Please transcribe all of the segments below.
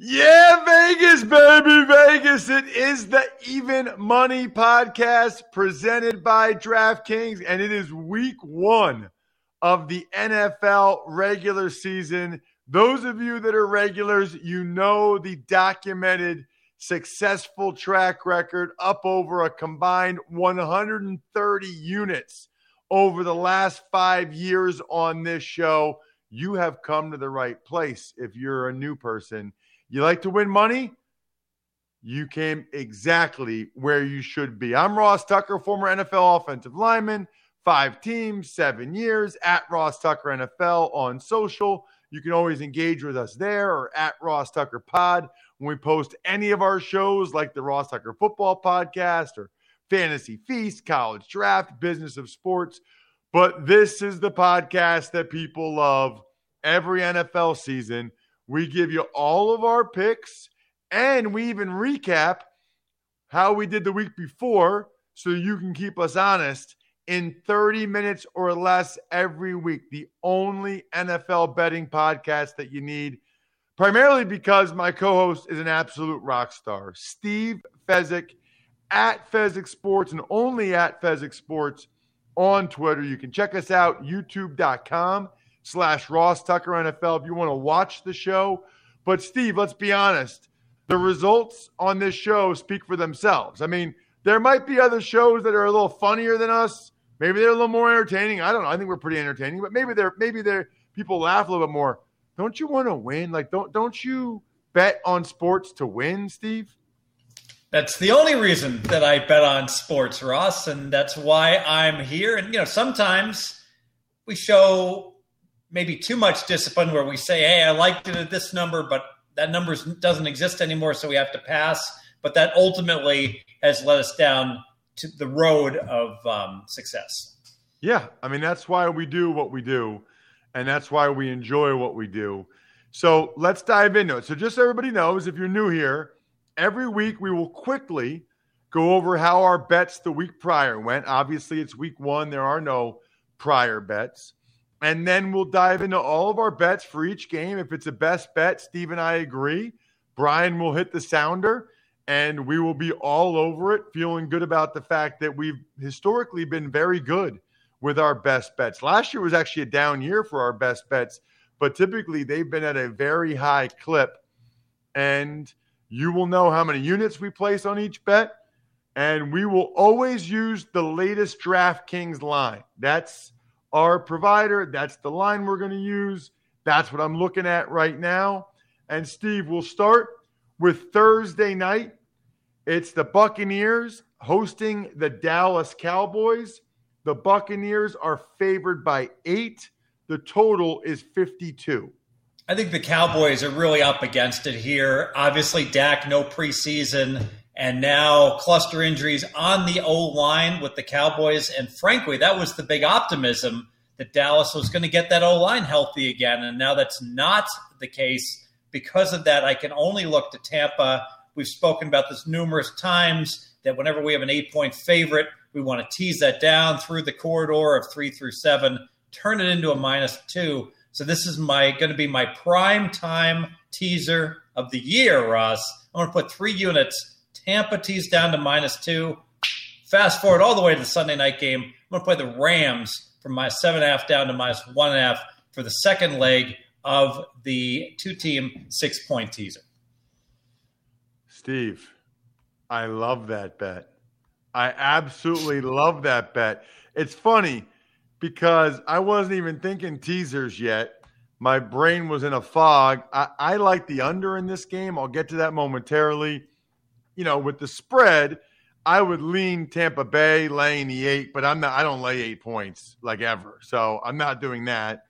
Yeah, Vegas, baby, Vegas. It is the Even Money Podcast presented by DraftKings, and it is week one of the NFL regular season. Those of you that are regulars, you know the documented successful track record up over a combined 130 units over the last five years on this show. You have come to the right place if you're a new person you like to win money? You came exactly where you should be. I'm Ross Tucker, former NFL offensive lineman, five teams, seven years, at Ross Tucker NFL on social. You can always engage with us there or at Ross Tucker Pod when we post any of our shows like the Ross Tucker Football Podcast or Fantasy Feast, College Draft, Business of Sports. But this is the podcast that people love every NFL season. We give you all of our picks and we even recap how we did the week before so you can keep us honest in 30 minutes or less every week. The only NFL betting podcast that you need, primarily because my co host is an absolute rock star. Steve Fezzik at Fezzik Sports and only at Fezzik Sports on Twitter. You can check us out, youtube.com slash Ross Tucker NFL if you want to watch the show. But Steve, let's be honest. The results on this show speak for themselves. I mean, there might be other shows that are a little funnier than us. Maybe they're a little more entertaining. I don't know. I think we're pretty entertaining, but maybe they're maybe they're people laugh a little bit more. Don't you want to win? Like don't don't you bet on sports to win, Steve? That's the only reason that I bet on sports, Ross, and that's why I'm here. And you know, sometimes we show maybe too much discipline where we say, hey, I liked it at this number, but that number doesn't exist anymore, so we have to pass. But that ultimately has led us down to the road of um, success. Yeah, I mean that's why we do what we do, and that's why we enjoy what we do. So let's dive into it. So just so everybody knows, if you're new here, every week we will quickly go over how our bets the week prior went. Obviously, it's week one; there are no prior bets. And then we'll dive into all of our bets for each game. If it's a best bet, Steve and I agree. Brian will hit the sounder and we will be all over it, feeling good about the fact that we've historically been very good with our best bets. Last year was actually a down year for our best bets, but typically they've been at a very high clip. And you will know how many units we place on each bet. And we will always use the latest DraftKings line. That's our provider. That's the line we're going to use. That's what I'm looking at right now. And Steve, we'll start with Thursday night. It's the Buccaneers hosting the Dallas Cowboys. The Buccaneers are favored by eight. The total is 52. I think the Cowboys are really up against it here. Obviously, Dak, no preseason, and now cluster injuries on the O line with the Cowboys. And frankly, that was the big optimism that Dallas was going to get that O line healthy again. And now that's not the case. Because of that, I can only look to Tampa. We've spoken about this numerous times. that whenever we have an eight point favorite, we want to tease that down through the corridor of three through seven, turn it into a minus two. So this is my going to be my prime time teaser of the year, Ross. I'm going to put three units. Tampa down to minus two. Fast forward all the way to the Sunday night game. I'm going to play the Rams from my seven and a half down to minus one and a half for the second leg of the two team six point teaser. Steve, I love that bet. I absolutely love that bet. It's funny because I wasn't even thinking teasers yet. My brain was in a fog. I, I like the under in this game. I'll get to that momentarily. You know, with the spread, I would lean Tampa Bay laying the eight, but I'm not. I don't lay eight points like ever, so I'm not doing that.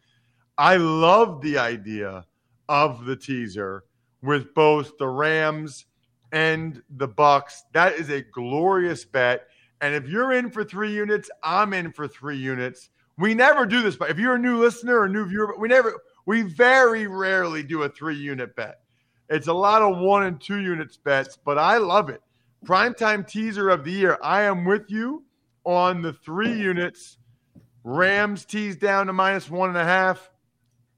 I love the idea of the teaser with both the Rams and the Bucks. That is a glorious bet. And if you're in for three units, I'm in for three units. We never do this, but if you're a new listener or new viewer, we never, we very rarely do a three unit bet. It's a lot of one and two units bets, but I love it. Primetime teaser of the year. I am with you on the three units. Rams tease down to minus one and a half.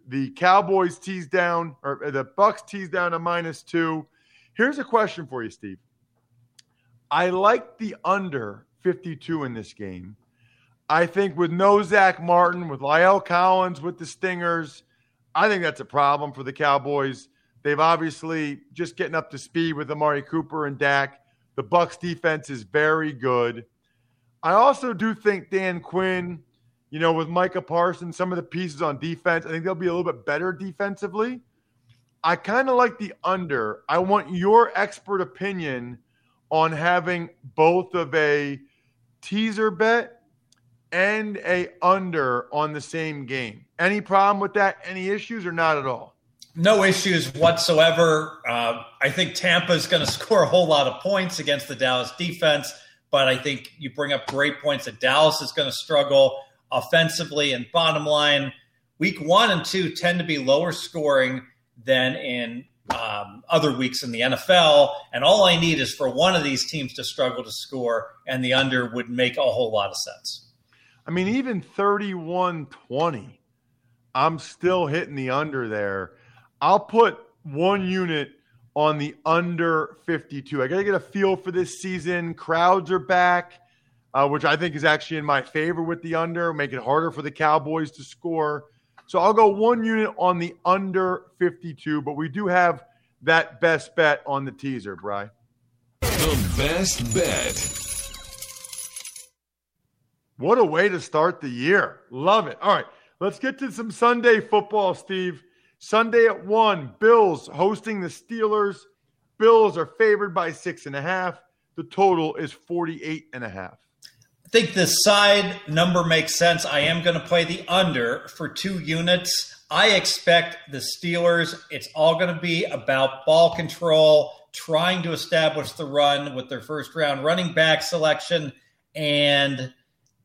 The Cowboys tease down, or the Bucks tease down to minus two. Here's a question for you, Steve. I like the under 52 in this game. I think with no Zack Martin, with La'el Collins, with the Stingers, I think that's a problem for the Cowboys. They've obviously just getting up to speed with Amari Cooper and Dak. The Bucks defense is very good. I also do think Dan Quinn, you know, with Micah Parsons, some of the pieces on defense, I think they'll be a little bit better defensively. I kind of like the under. I want your expert opinion on having both of a teaser bet and a under on the same game. Any problem with that? Any issues or not at all? No issues whatsoever. Uh, I think Tampa is going to score a whole lot of points against the Dallas defense, but I think you bring up great points that Dallas is going to struggle offensively. And bottom line, week one and two tend to be lower scoring than in um, other weeks in the NFL. And all I need is for one of these teams to struggle to score, and the under would make a whole lot of sense. I mean, even 31 20, I'm still hitting the under there. I'll put one unit on the under 52. I got to get a feel for this season. Crowds are back, uh, which I think is actually in my favor with the under, make it harder for the Cowboys to score. So I'll go one unit on the under 52, but we do have that best bet on the teaser, Bry. The best bet. What a way to start the year. Love it. All right, let's get to some Sunday football, Steve. Sunday at 1, Bills hosting the Steelers. Bills are favored by six and a half. The total is 48 and a half I think the side number makes sense. I am going to play the under for two units. I expect the Steelers, it's all going to be about ball control, trying to establish the run with their first round running back selection. And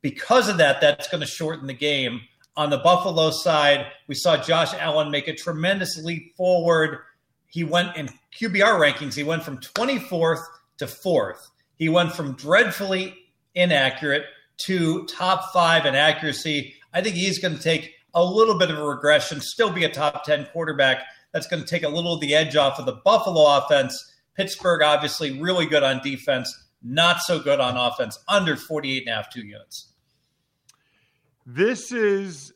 because of that, that's going to shorten the game. On the Buffalo side, we saw Josh Allen make a tremendous leap forward. He went in QBR rankings, he went from 24th to 4th. He went from dreadfully inaccurate to top five in accuracy. I think he's going to take a little bit of a regression, still be a top 10 quarterback. That's going to take a little of the edge off of the Buffalo offense. Pittsburgh, obviously, really good on defense, not so good on offense, under 48 and a half, two units. This is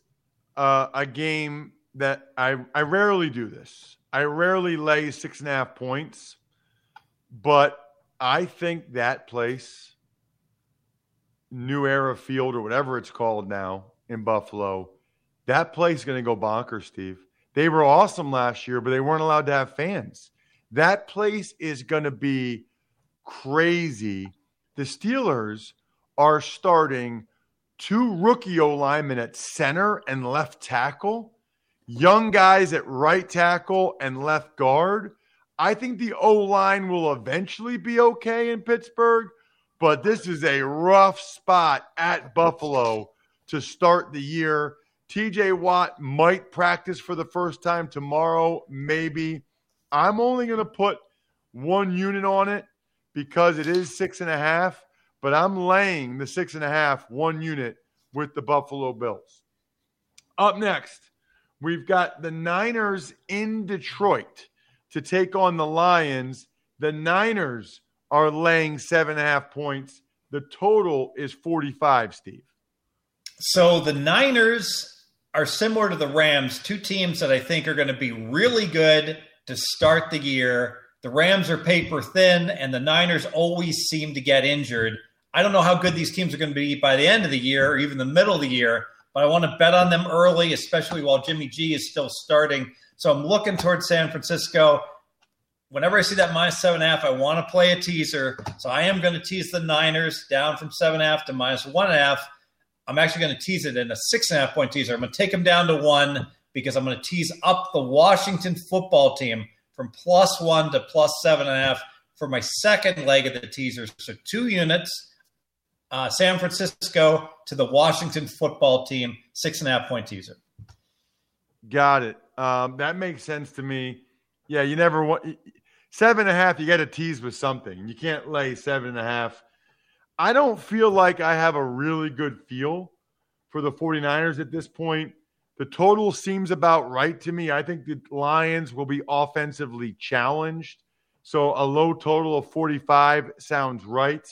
uh, a game that I, I rarely do this. I rarely lay six and a half points, but I think that place New Era Field or whatever it's called now in Buffalo, that place is going to go bonkers, Steve. They were awesome last year, but they weren't allowed to have fans. That place is going to be crazy. The Steelers are starting two rookie O linemen at center and left tackle, young guys at right tackle and left guard. I think the O line will eventually be okay in Pittsburgh, but this is a rough spot at Buffalo to start the year. TJ Watt might practice for the first time tomorrow, maybe. I'm only going to put one unit on it because it is six and a half, but I'm laying the six and a half one unit with the Buffalo Bills. Up next, we've got the Niners in Detroit to take on the Lions. The Niners are laying seven and a half points. The total is 45, Steve. So the Niners are similar to the Rams, two teams that I think are going to be really good to start the year. The Rams are paper thin, and the Niners always seem to get injured. I don't know how good these teams are going to be by the end of the year or even the middle of the year, but I want to bet on them early, especially while Jimmy G is still starting. So I'm looking towards San Francisco. Whenever I see that minus seven and a half, I want to play a teaser. So I am going to tease the Niners down from seven and a half to minus one and a half. I'm actually going to tease it in a six and a half point teaser. I'm going to take them down to one because I'm going to tease up the Washington football team from plus one to plus seven and a half for my second leg of the teaser. So two units, uh, San Francisco to the Washington football team, six and a half point teaser. Got it. Um, that makes sense to me. Yeah, you never want seven and a half. You got to tease with something. You can't lay seven and a half I don't feel like I have a really good feel for the 49ers at this point. The total seems about right to me. I think the Lions will be offensively challenged. So a low total of 45 sounds right.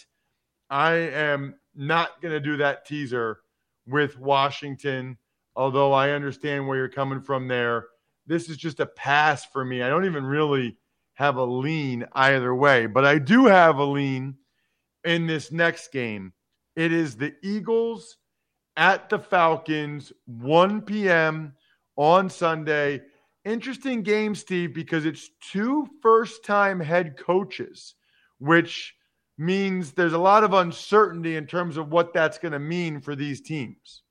I am not going to do that teaser with Washington, although I understand where you're coming from there. This is just a pass for me. I don't even really have a lean either way, but I do have a lean in this next game. It is the Eagles at the Falcons, 1 p.m. on Sunday. Interesting game, Steve, because it's two first time head coaches, which means there's a lot of uncertainty in terms of what that's going to mean for these teams.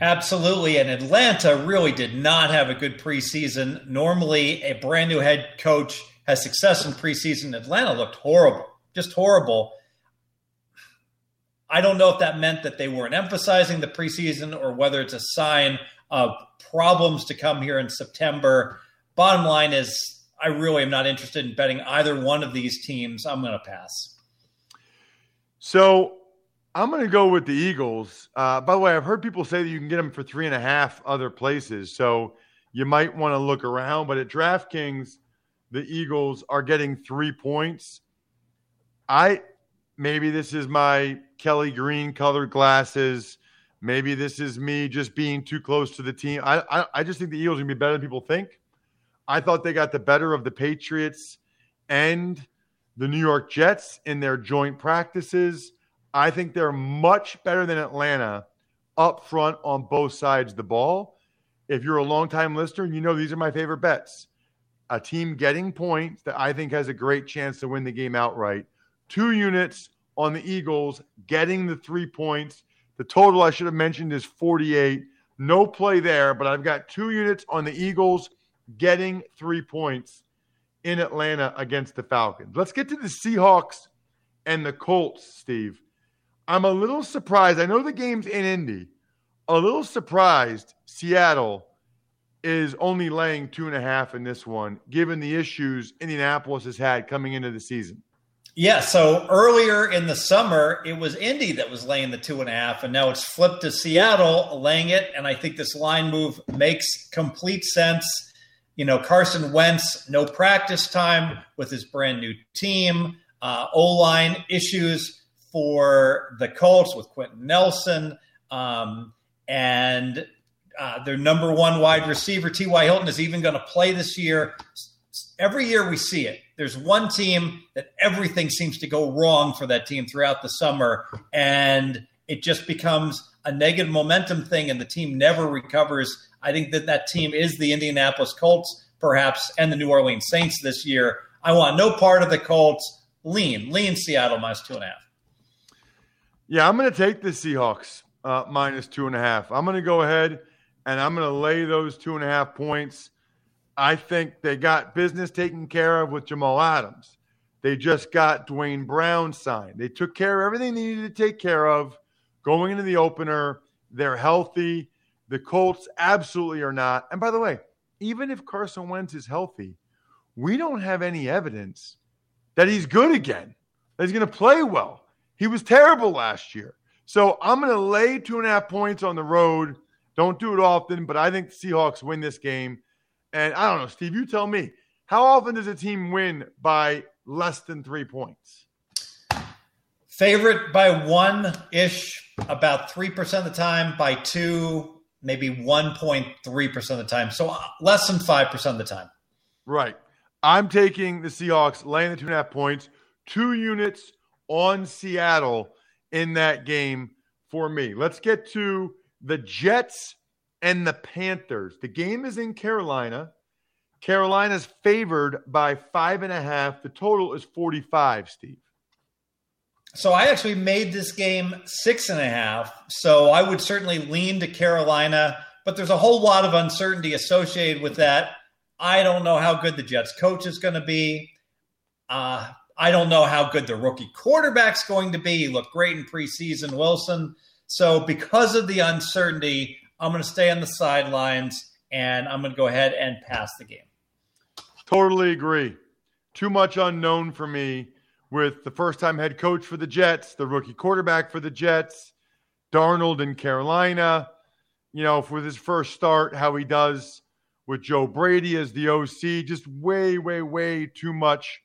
Absolutely. And Atlanta really did not have a good preseason. Normally, a brand new head coach has success in preseason. Atlanta looked horrible, just horrible. I don't know if that meant that they weren't emphasizing the preseason or whether it's a sign of problems to come here in September. Bottom line is, I really am not interested in betting either one of these teams. I'm going to pass. So I'm going to go with the Eagles. Uh, by the way, I've heard people say that you can get them for three and a half other places. So you might want to look around. But at DraftKings, the Eagles are getting three points. I maybe this is my Kelly Green colored glasses. Maybe this is me just being too close to the team. I, I, I just think the Eagles are going to be better than people think. I thought they got the better of the Patriots and the New York Jets in their joint practices. I think they're much better than Atlanta up front on both sides of the ball. If you're a longtime listener, you know these are my favorite bets. A team getting points that I think has a great chance to win the game outright two units on the Eagles getting the three points. The total I should have mentioned is 48. No play there, but I've got two units on the Eagles getting three points in Atlanta against the Falcons. Let's get to the Seahawks and the Colts, Steve. I'm a little surprised. I know the game's in Indy. A little surprised Seattle is only laying two and a half in this one, given the issues Indianapolis has had coming into the season. Yeah, so earlier in the summer, it was Indy that was laying the two and a half, and now it's flipped to Seattle laying it. And I think this line move makes complete sense. You know, Carson Wentz, no practice time with his brand new team, uh, O line issues for the Colts with Quenton Nelson, um, and uh, their number one wide receiver, T.Y. Hilton, is even going to play this year. Every year we see it there's one team that everything seems to go wrong for that team throughout the summer, and it just becomes a negative momentum thing, and the team never recovers. I think that that team is the Indianapolis Colts, perhaps, and the New Orleans Saints this year. I want no part of the Colts. Lean, lean Seattle minus two and a half. Yeah, I'm going to take the Seahawks uh, minus two and a half. I'm going to go ahead and I'm going to lay those two and a half points. I think they got business taken care of with Jamal Adams. They just got Duane Brown signed. They took care of everything they needed to take care of going into the opener. They're healthy. The Colts absolutely are not. And by the way, even if Carson Wentz is healthy, we don't have any evidence that he's good again. that he's going to play well. He was terrible last year. So I'm going to lay two and a half points on the road. Don't do it often, but I think the Seahawks win this game. And I don't know, Steve, you tell me. How often does a team win by less than three points? Favorite by one ish, about 3% of the time, by two, maybe 1.3% of the time. So uh, less than 5% of the time. Right. I'm taking the Seahawks, laying the two and a half points, two units on Seattle in that game for me. Let's get to the Jets and the Panthers. The game is in Carolina. Carolina's favored by five and a half. The total is 45, Steve. So I actually made this game six and a half. So I would certainly lean to Carolina, but there's a whole lot of uncertainty associated with that. I don't know how good the Jets coach is going to be. Uh, I don't know how good the rookie quarterback's going to be. He looked great in preseason, Wilson. So because of the uncertainty, I'm going to stay on the sidelines and I'm going to go ahead and pass the game. Totally agree. Too much unknown for me with the first time head coach for the Jets, the rookie quarterback for the Jets, Darnold in Carolina. You know, for his first start, how he does with Joe Brady as the OC. Just way, way, way too much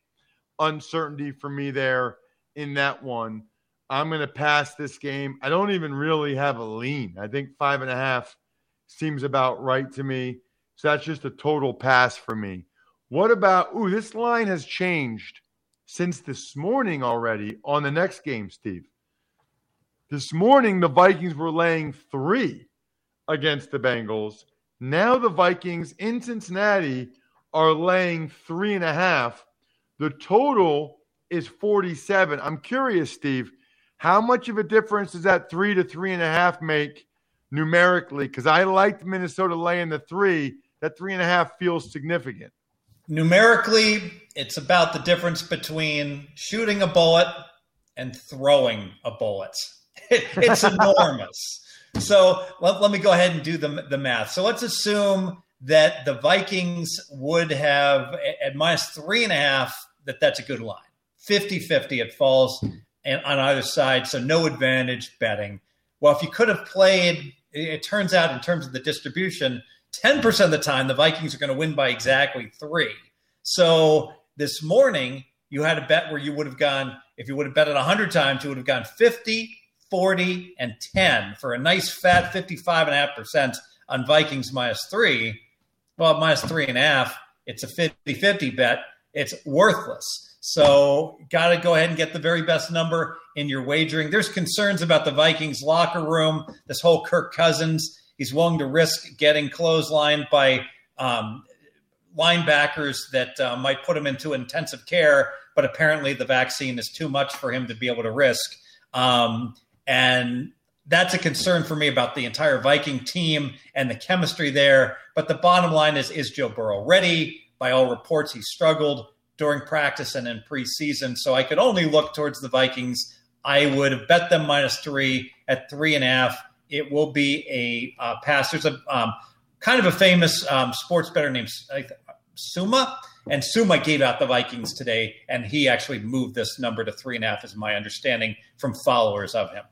uncertainty for me there in that one. I'm going to pass this game. I don't even really have a lean. I think five and a half seems about right to me. So that's just a total pass for me. What about, ooh, this line has changed since this morning already on the next game, Steve. This morning, the Vikings were laying three against the Bengals. Now the Vikings in Cincinnati are laying three and a half. The total is 47. I'm curious, Steve, how much of a difference does that three to three and a half make numerically? Because I liked Minnesota laying the three. That three and a half feels significant. Numerically, it's about the difference between shooting a bullet and throwing a bullet. it's enormous. So let, let me go ahead and do the, the math. So let's assume that the Vikings would have at minus three and a half, that that's a good line. 50 50, it falls on either side. So no advantage betting. Well, if you could have played, it turns out in terms of the distribution, 10% of the time, the Vikings are going to win by exactly three. So this morning, you had a bet where you would have gone, if you would have bet it 100 times, you would have gone 50, 40, and 10 for a nice fat 55.5% on Vikings minus three. Well, minus three and a half, it's a 50 50 bet. It's worthless. So, got to go ahead and get the very best number in your wagering. There's concerns about the Vikings locker room, this whole Kirk Cousins. He's willing to risk getting clotheslined by um, linebackers that uh, might put him into intensive care, but apparently the vaccine is too much for him to be able to risk. Um, and that's a concern for me about the entire Viking team and the chemistry there. But the bottom line is is Joe Burrow ready? By all reports, he struggled during practice and in preseason. So I could only look towards the Vikings. I would have bet them minus three at three and a half. It will be a uh, pass. There's a um, kind of a famous um, sports better named Suma. And Suma gave out the Vikings today, and he actually moved this number to three and a half, is my understanding from followers of him.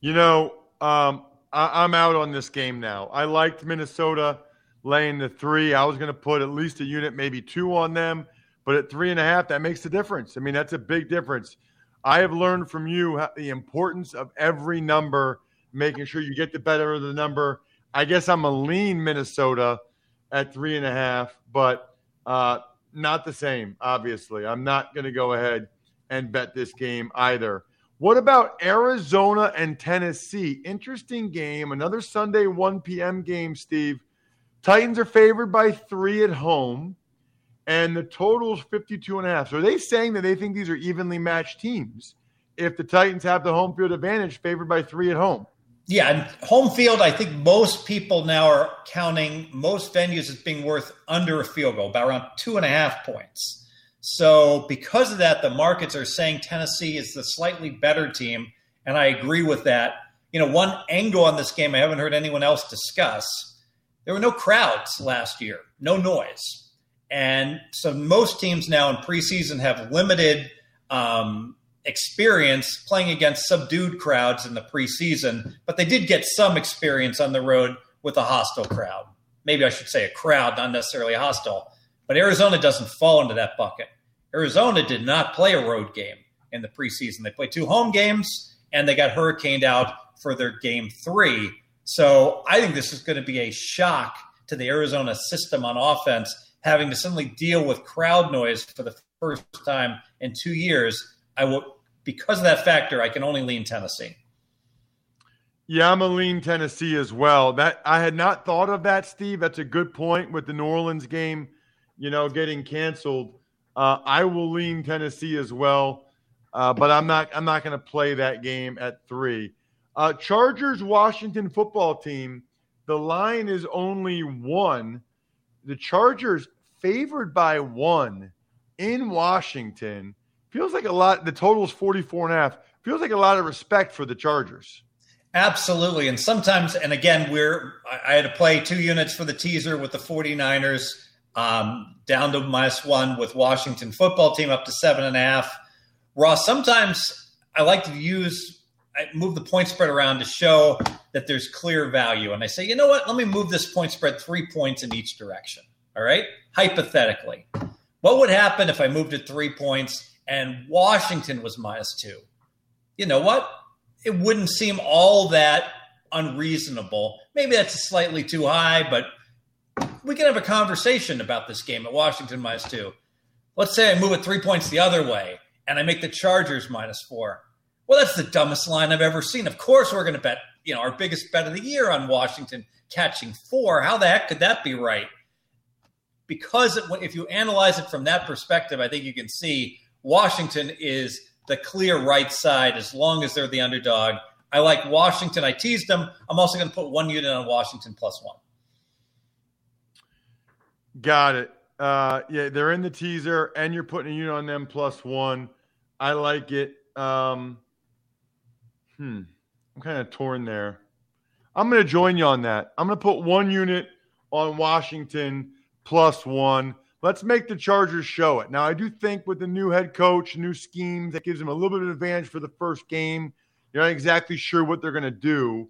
You know, um, I, am out on this game now. I liked Minnesota laying the three. I was going to put at least a unit, maybe two on them, but at three and a half, that makes a difference. I mean, that's a big difference. I have learned from you the importance of every number, making sure you get the better of the number. I guess I'm a lean Minnesota at three and a half, but uh, not the same, obviously. I'm not going to go ahead and bet this game either. What about Arizona and Tennessee? Interesting game. Another Sunday 1 p.m. game, Steve. Titans are favored by three at home, and the total is 52 and a half. So are they saying that they think these are evenly matched teams if the Titans have the home field advantage favored by three at home? Yeah, and home field, I think most people now are counting most venues as being worth under a field goal, about around two and a half points. So, because of that, the markets are saying Tennessee is the slightly better team, and I agree with that. You know, one angle on this game I haven't heard anyone else discuss there were no crowds last year, no noise. And so, most teams now in preseason have limited um, experience playing against subdued crowds in the preseason, but they did get some experience on the road with a hostile crowd. Maybe I should say a crowd, not necessarily hostile. But Arizona doesn't fall into that bucket. Arizona did not play a road game in the preseason. They played two home games and they got hurricaned out for their game three. So I think this is going to be a shock to the Arizona system on offense, having to suddenly deal with crowd noise for the first time in two years. I will, because of that factor, I can only lean Tennessee. Yeah, I'm a lean Tennessee as well. That I had not thought of that, Steve. That's a good point with the New Orleans game, you know, getting canceled. Uh, I will lean Tennessee as well, uh, but I'm not. I'm not going to play that game at three. Uh, Chargers Washington football team. The line is only one. The Chargers favored by one in Washington. Feels like a lot. The total is 44 and a half. Feels like a lot of respect for the Chargers. Absolutely. And sometimes, and again, we're, I had to play two units for the teaser with the 49ers um, down to minus one with Washington football team up to seven and a half. Ross, sometimes I like to use, I move the point spread around to show that there's clear value. And I say, you know what? Let me move this point spread three points in each direction. All right. Hypothetically, what would happen if I moved it three points and Washington was minus two? You know what? it wouldn't seem all that unreasonable. Maybe that's slightly too high, but we can have a conversation about this game at Washington minus two. Let's say I move it three points the other way and I make the Chargers minus four. Well, that's the dumbest line I've ever seen. Of course, we're going to bet, you know, our biggest bet of the year on Washington catching four. How the heck could that be right? Because if you analyze it from that perspective, I think you can see Washington is the clear right side as long as they're the underdog. I like Washington. I teased them. I'm also going to put one unit on Washington plus one. Got it. Uh, yeah, they're in the teaser, and you're putting a unit on them plus one. I like it. Um, hmm. I'm kind of torn there. I'm going to join you on that. I'm going to put one unit on Washington plus one. Let's make the Chargers show it. Now, I do think with the new head coach, new schemes, that gives them a little bit of advantage for the first game. You're not exactly sure what they're going to do,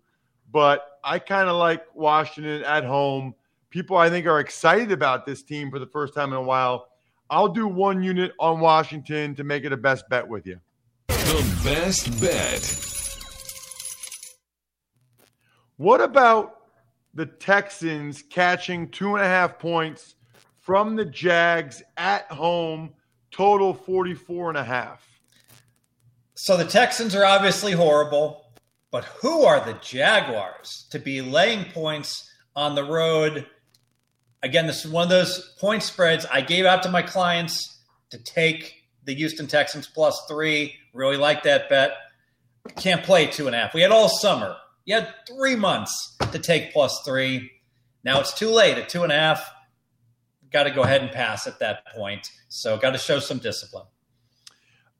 but I kind of like Washington at home. People, I think, are excited about this team for the first time in a while. I'll do one unit on Washington to make it a best bet with you. The best bet. What about the Texans catching two and a half points from the Jags at home, total 44 and a half. So the Texans are obviously horrible, but who are the Jaguars to be laying points on the road? Again, this is one of those point spreads I gave out to my clients to take the Houston Texans plus three. Really like that bet. Can't play two and a half. We had all summer. You had three months to take plus three. Now it's too late at two and a half got to go ahead and pass at that point. So got to show some discipline.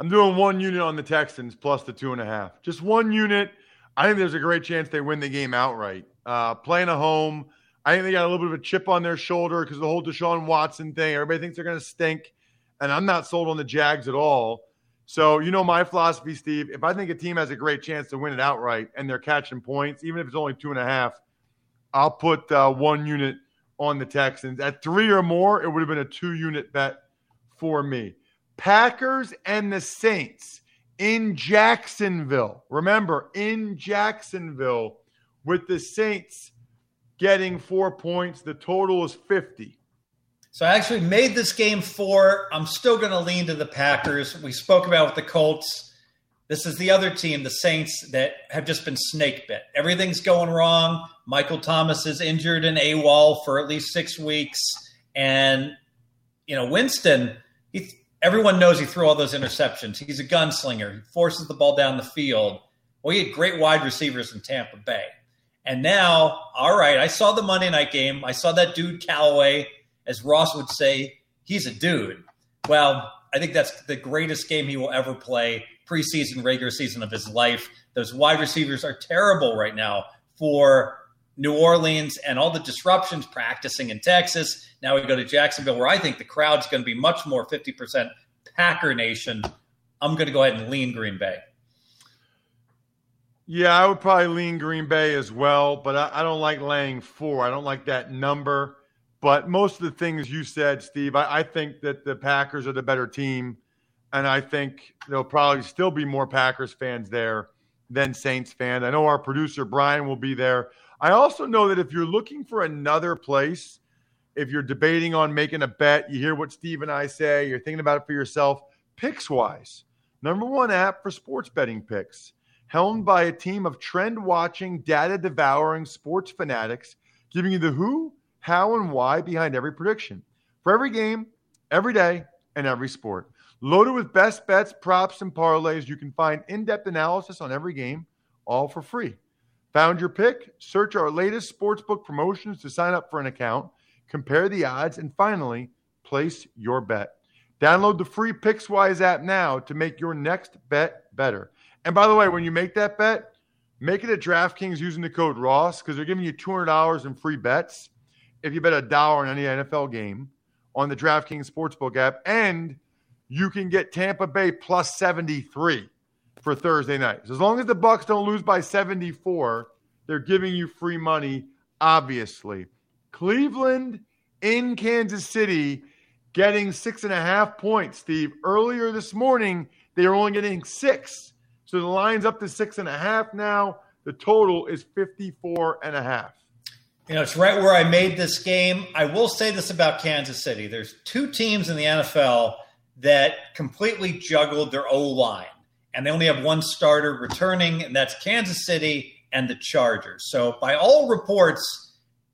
I'm doing one unit on the Texans plus the two and a half. Just one unit. I think there's a great chance they win the game outright. Uh, playing a home, I think they got a little bit of a chip on their shoulder because the whole Deshaun Watson thing. Everybody thinks they're going to stink, and I'm not sold on the Jags at all. So you know my philosophy, Steve. If I think a team has a great chance to win it outright and they're catching points, even if it's only two and a half, I'll put uh, one unit on the Texans. At three or more, it would have been a two unit bet for me. Packers and the Saints in Jacksonville. Remember, in Jacksonville, with the Saints getting four points, the total is 50. So I actually made this game four. I'm still going to lean to the Packers. We spoke about with the Colts. This is the other team, the Saints, that have just been snake bit. Everything's going wrong. Michael Thomas is injured in AWOL for at least six weeks. And, you know, Winston, he, everyone knows he threw all those interceptions. He's a gunslinger. He forces the ball down the field. Well, he had great wide receivers in Tampa Bay. And now, all right, I saw the Monday night game. I saw that dude Callaway, as Ross would say, he's a dude. Well, I think that's the greatest game he will ever play preseason, regular season of his life. Those wide receivers are terrible right now for New Orleans and all the disruptions practicing in Texas. Now we go to Jacksonville, where I think the crowd's going to be much more 50% Packer Nation. I'm going to go ahead and lean Green Bay. Yeah, I would probably lean Green Bay as well, but I, I, don't like laying four. I don't like that number. But most of the things you said, Steve, I, I think that the Packers are the better team. And I think there'll probably still be more Packers fans there than Saints fans. I know our producer, Brian, will be there. I also know that if you're looking for another place, if you're debating on making a bet, you hear what Steve and I say, you're thinking about it for yourself, Pickswise, number one app for sports betting picks helmed by a team of trend watching, data devouring sports fanatics, giving you the who, how, and why behind every prediction for every game, every day, and every sport. Loaded with best bets, props, and parlays, you can find in depth analysis on every game, all for free. Found your pick? Search our latest sportsbook promotions to sign up for an account, compare the odds, and finally, place your bet. Download the free PicksWise app now to make your next bet better. And by the way, when you make that bet, make it at DraftKings using the code Ross because they're giving you $200 in free bets if you bet a dollar on any NFL game on the DraftKings Sportsbook app. And you can get Tampa Bay plus 73 for Thursday night. So as long as the Bucks don't lose by 74, they're giving you free money, obviously. Cleveland in Kansas City getting six and a half points, Steve. Earlier this morning, they were only getting six. So the line's up to six and a half now. The total is 54 and a half. You know, it's right where I made this game. I will say this about Kansas City. There's two teams in the NFL that completely juggled their O line, and they only have one starter returning, and that's Kansas City and the Chargers. So, by all reports,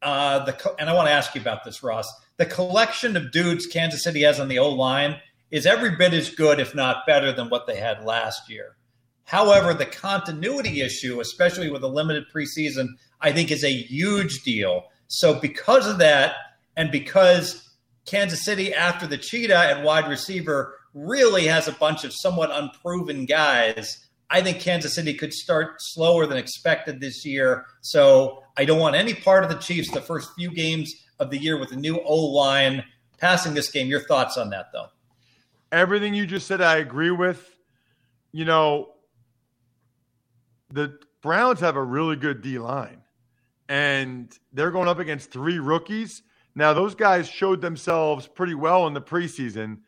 uh, the and I want to ask you about this, Ross. The collection of dudes Kansas City has on the O line is every bit as good, if not better, than what they had last year. However, the continuity issue, especially with a limited preseason, I think is a huge deal. So, because of that, and because Kansas City, after the cheetah at wide receiver, really has a bunch of somewhat unproven guys, I think Kansas City could start slower than expected this year. So, I don't want any part of the Chiefs the first few games of the year with a new O line passing this game. Your thoughts on that, though? Everything you just said, I agree with. You know, the Browns have a really good D line, and they're going up against three rookies. Now, those guys showed themselves pretty well in the preseason,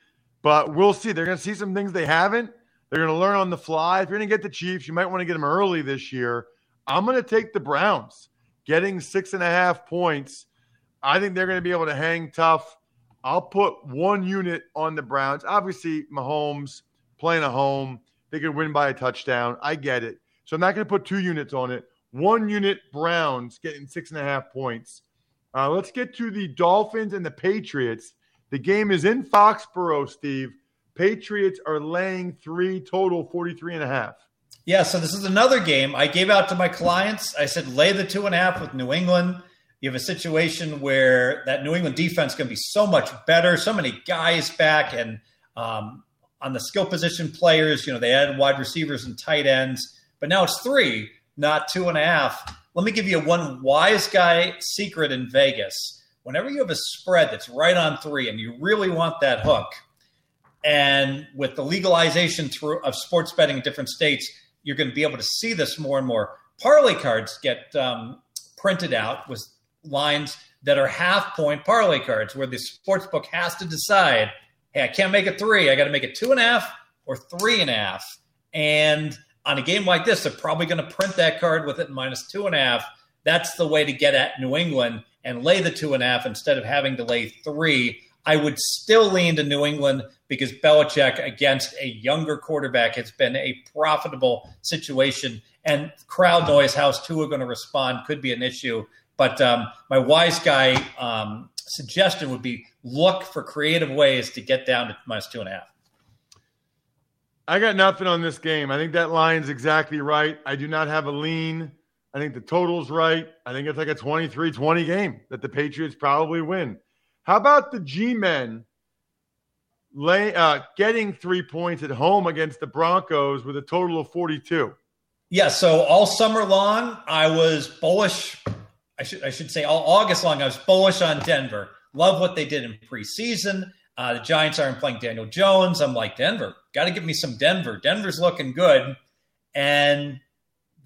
but we'll see. They're going to see some things they haven't. They're going to learn on the fly. If you're going to get the Chiefs, you might want to get them early this year. I'm going to take the Browns, getting six and a half points. I think they're going to be able to hang tough. I'll put one unit on the Browns. Obviously, Mahomes playing a home, they could win by a touchdown. I get it. So I'm not going to put two units on it. One unit Browns getting six and a half points. Uh, let's get to the Dolphins and the Patriots. The game is in Foxborough, Steve. Patriots are laying three total 43 and a half. Yeah, so this is another game I gave out to my clients. I said, lay the two and a half with New England. You have a situation where that New England defense to be so much better, so many guys back, and um, on the skill position players, you know, they added wide receivers and tight ends but now it's three, not two and a half. Let me give you one wise guy secret in Vegas. Whenever you have a spread that's right on three and you really want that hook, and with the legalization through of sports betting in different states, you're going to be able to see this more and more. Parlay cards get um, printed out with lines that are half point parlay cards, where the sports book has to decide, hey, I can't make it three, I got to make it two and a half or three and a half. And on a game like this, they're probably going to print that card with it minus two and a half. That's the way to get at New England and lay the two and a half instead of having to lay three. I would still lean to New England because Belichick against a younger quarterback has been a profitable situation. And crowd noise, how's Tua going to respond, could be an issue. But um, my wise guy um, suggestion would be look for creative ways to get down to minus two and a half. I got nothing on this game. I think that line's exactly right. I do not have a lean. I think the total's right. I think it's like a 23 20 game that the Patriots probably win. How about the G men uh, getting three points at home against the Broncos with a total of 42? Yeah, so all summer long, I was bullish. I should, I should say all August long, I was bullish on Denver. Love what they did in preseason. Uh, the Giants aren't playing Daniel Jones. I'm like, Denver, got to give me some Denver. Denver's looking good. And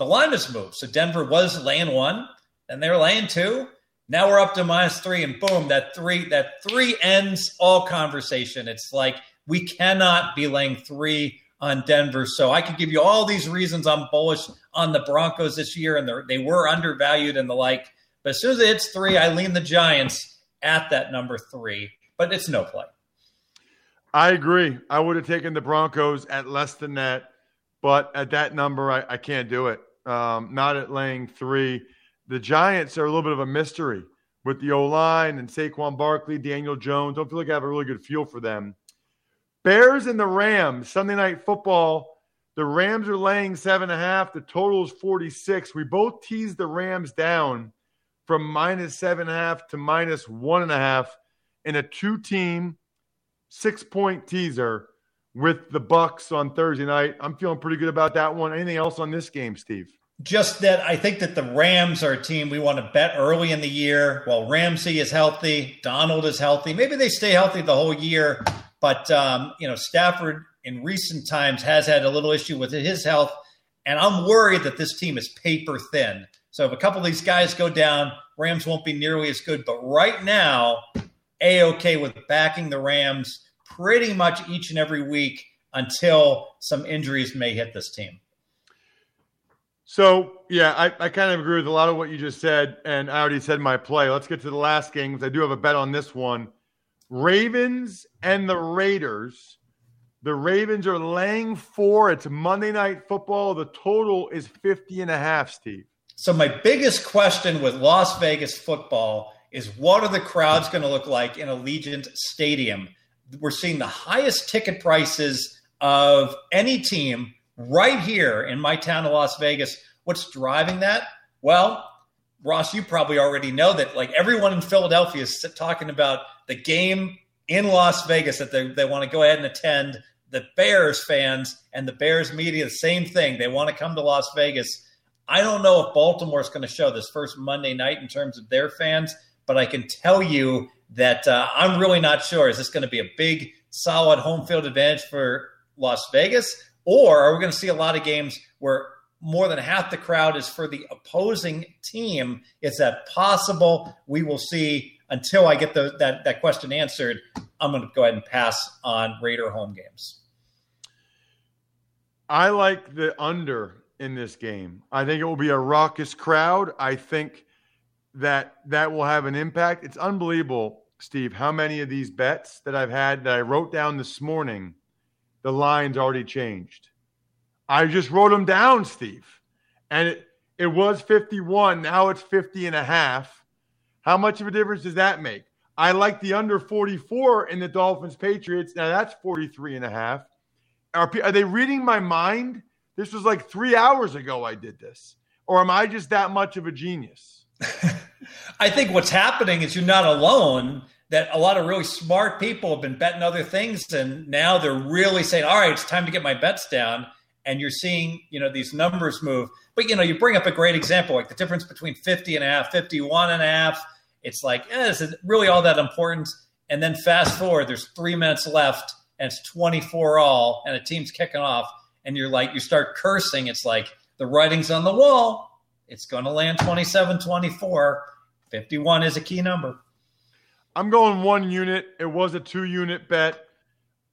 the line has moved. So Denver was laying one, and they're laying two. Now we're up to minus three, and boom, that three that three ends all conversation. It's like we cannot be laying three on Denver. So I could give you all these reasons I'm bullish on the Broncos this year, and they were undervalued and the like. But as soon as it hits three, I lean the Giants at that number three. But it's no play. I agree. I would have taken the Broncos at less than that, but at that number, I, I can't do it. Um, not at laying three. The Giants are a little bit of a mystery with the O line and Saquon Barkley, Daniel Jones. Don't feel like I have a really good feel for them. Bears and the Rams, Sunday night football. The Rams are laying seven and a half. The total is 46. We both teased the Rams down from minus seven and a half to minus one and a half in a two team six point teaser with the Bucks on Thursday night. I'm feeling pretty good about that one. Anything else on this game, Steve? Just that I think that the Rams are a team we want to bet early in the year. While Ramsey is healthy, Donald is healthy. Maybe they stay healthy the whole year, but um, you know Stafford in recent times has had a little issue with his health, and I'm worried that this team is paper thin. So if a couple of these guys go down, Rams won't be nearly as good. But right now, a okay with backing the Rams pretty much each and every week until some injuries may hit this team. So, yeah, I, I kind of agree with a lot of what you just said. And I already said my play. Let's get to the last game because I do have a bet on this one. Ravens and the Raiders. The Ravens are laying four. It's Monday Night Football. The total is 50 and a half, Steve. So, my biggest question with Las Vegas football is what are the crowds going to look like in Allegiant Stadium? We're seeing the highest ticket prices of any team right here in my town of Las Vegas. What's driving that? Well, Ross, you probably already know that like everyone in Philadelphia is talking about the game in Las Vegas that they, they want to go ahead and attend. The Bears fans and the Bears media, the same thing. They want to come to Las Vegas. I don't know if Baltimore is going to show this first Monday night in terms of their fans, but I can tell you that uh, I'm really not sure. Is this going to be a big, solid home field advantage for Las Vegas? Or are we going to see a lot of games where more than half the crowd is for the opposing team? Is that possible? We will see. Until I get the, that, that question answered, I'm going to go ahead and pass on Raider home games. I like the under in this game. I think it will be a raucous crowd. I think that that will have an impact. It's unbelievable, Steve, how many of these bets that I've had that I wrote down this morning, the line's already changed. I just wrote them down, Steve. And it, it was 51. Now it's 50 and a half. How much of a difference does that make? I like the under 44 in the Dolphins Patriots. Now that's 43 and a half. Are, are they reading my mind? This was like three hours ago I did this. Or am I just that much of a genius? I think what's happening is you're not alone. That a lot of really smart people have been betting other things, and now they're really saying, "All right, it's time to get my bets down." And you're seeing, you know, these numbers move. But you know, you bring up a great example, like the difference between 50 and a half, 51 and a half. It's like, eh, is it really all that important? And then fast forward, there's three minutes left, and it's 24 all, and a team's kicking off, and you're like, you start cursing. It's like the writing's on the wall it's going to land 27 24. 51 is a key number. I'm going one unit. It was a two unit bet.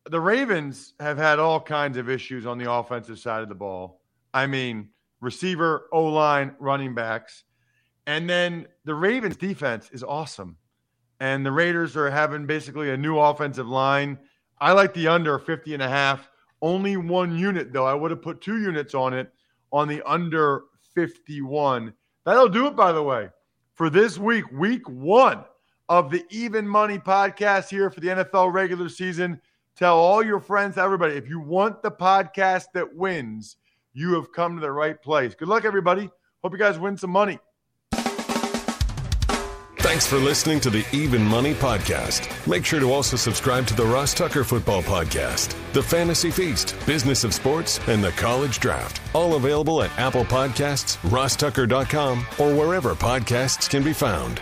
The Ravens have had all kinds of issues on the offensive side of the ball. I mean, receiver, O line, running backs. And then the Ravens defense is awesome. And the Raiders are having basically a new offensive line. I like the under 50 and a half. Only one unit, though. I would have put two units on it on the under 51. That'll do it, by the way, for this week, week one of the Even Money podcast here for the NFL regular season. Tell all your friends, everybody, if you want the podcast that wins, you have come to the right place. Good luck, everybody. Hope you guys win some money. Thanks for listening to the Even Money Podcast. Make sure to also subscribe to the Ross Tucker Football Podcast, The Fantasy Feast, Business of Sports, and The College Draft. All available at Apple Podcasts, rosstucker.com, or wherever podcasts can be found.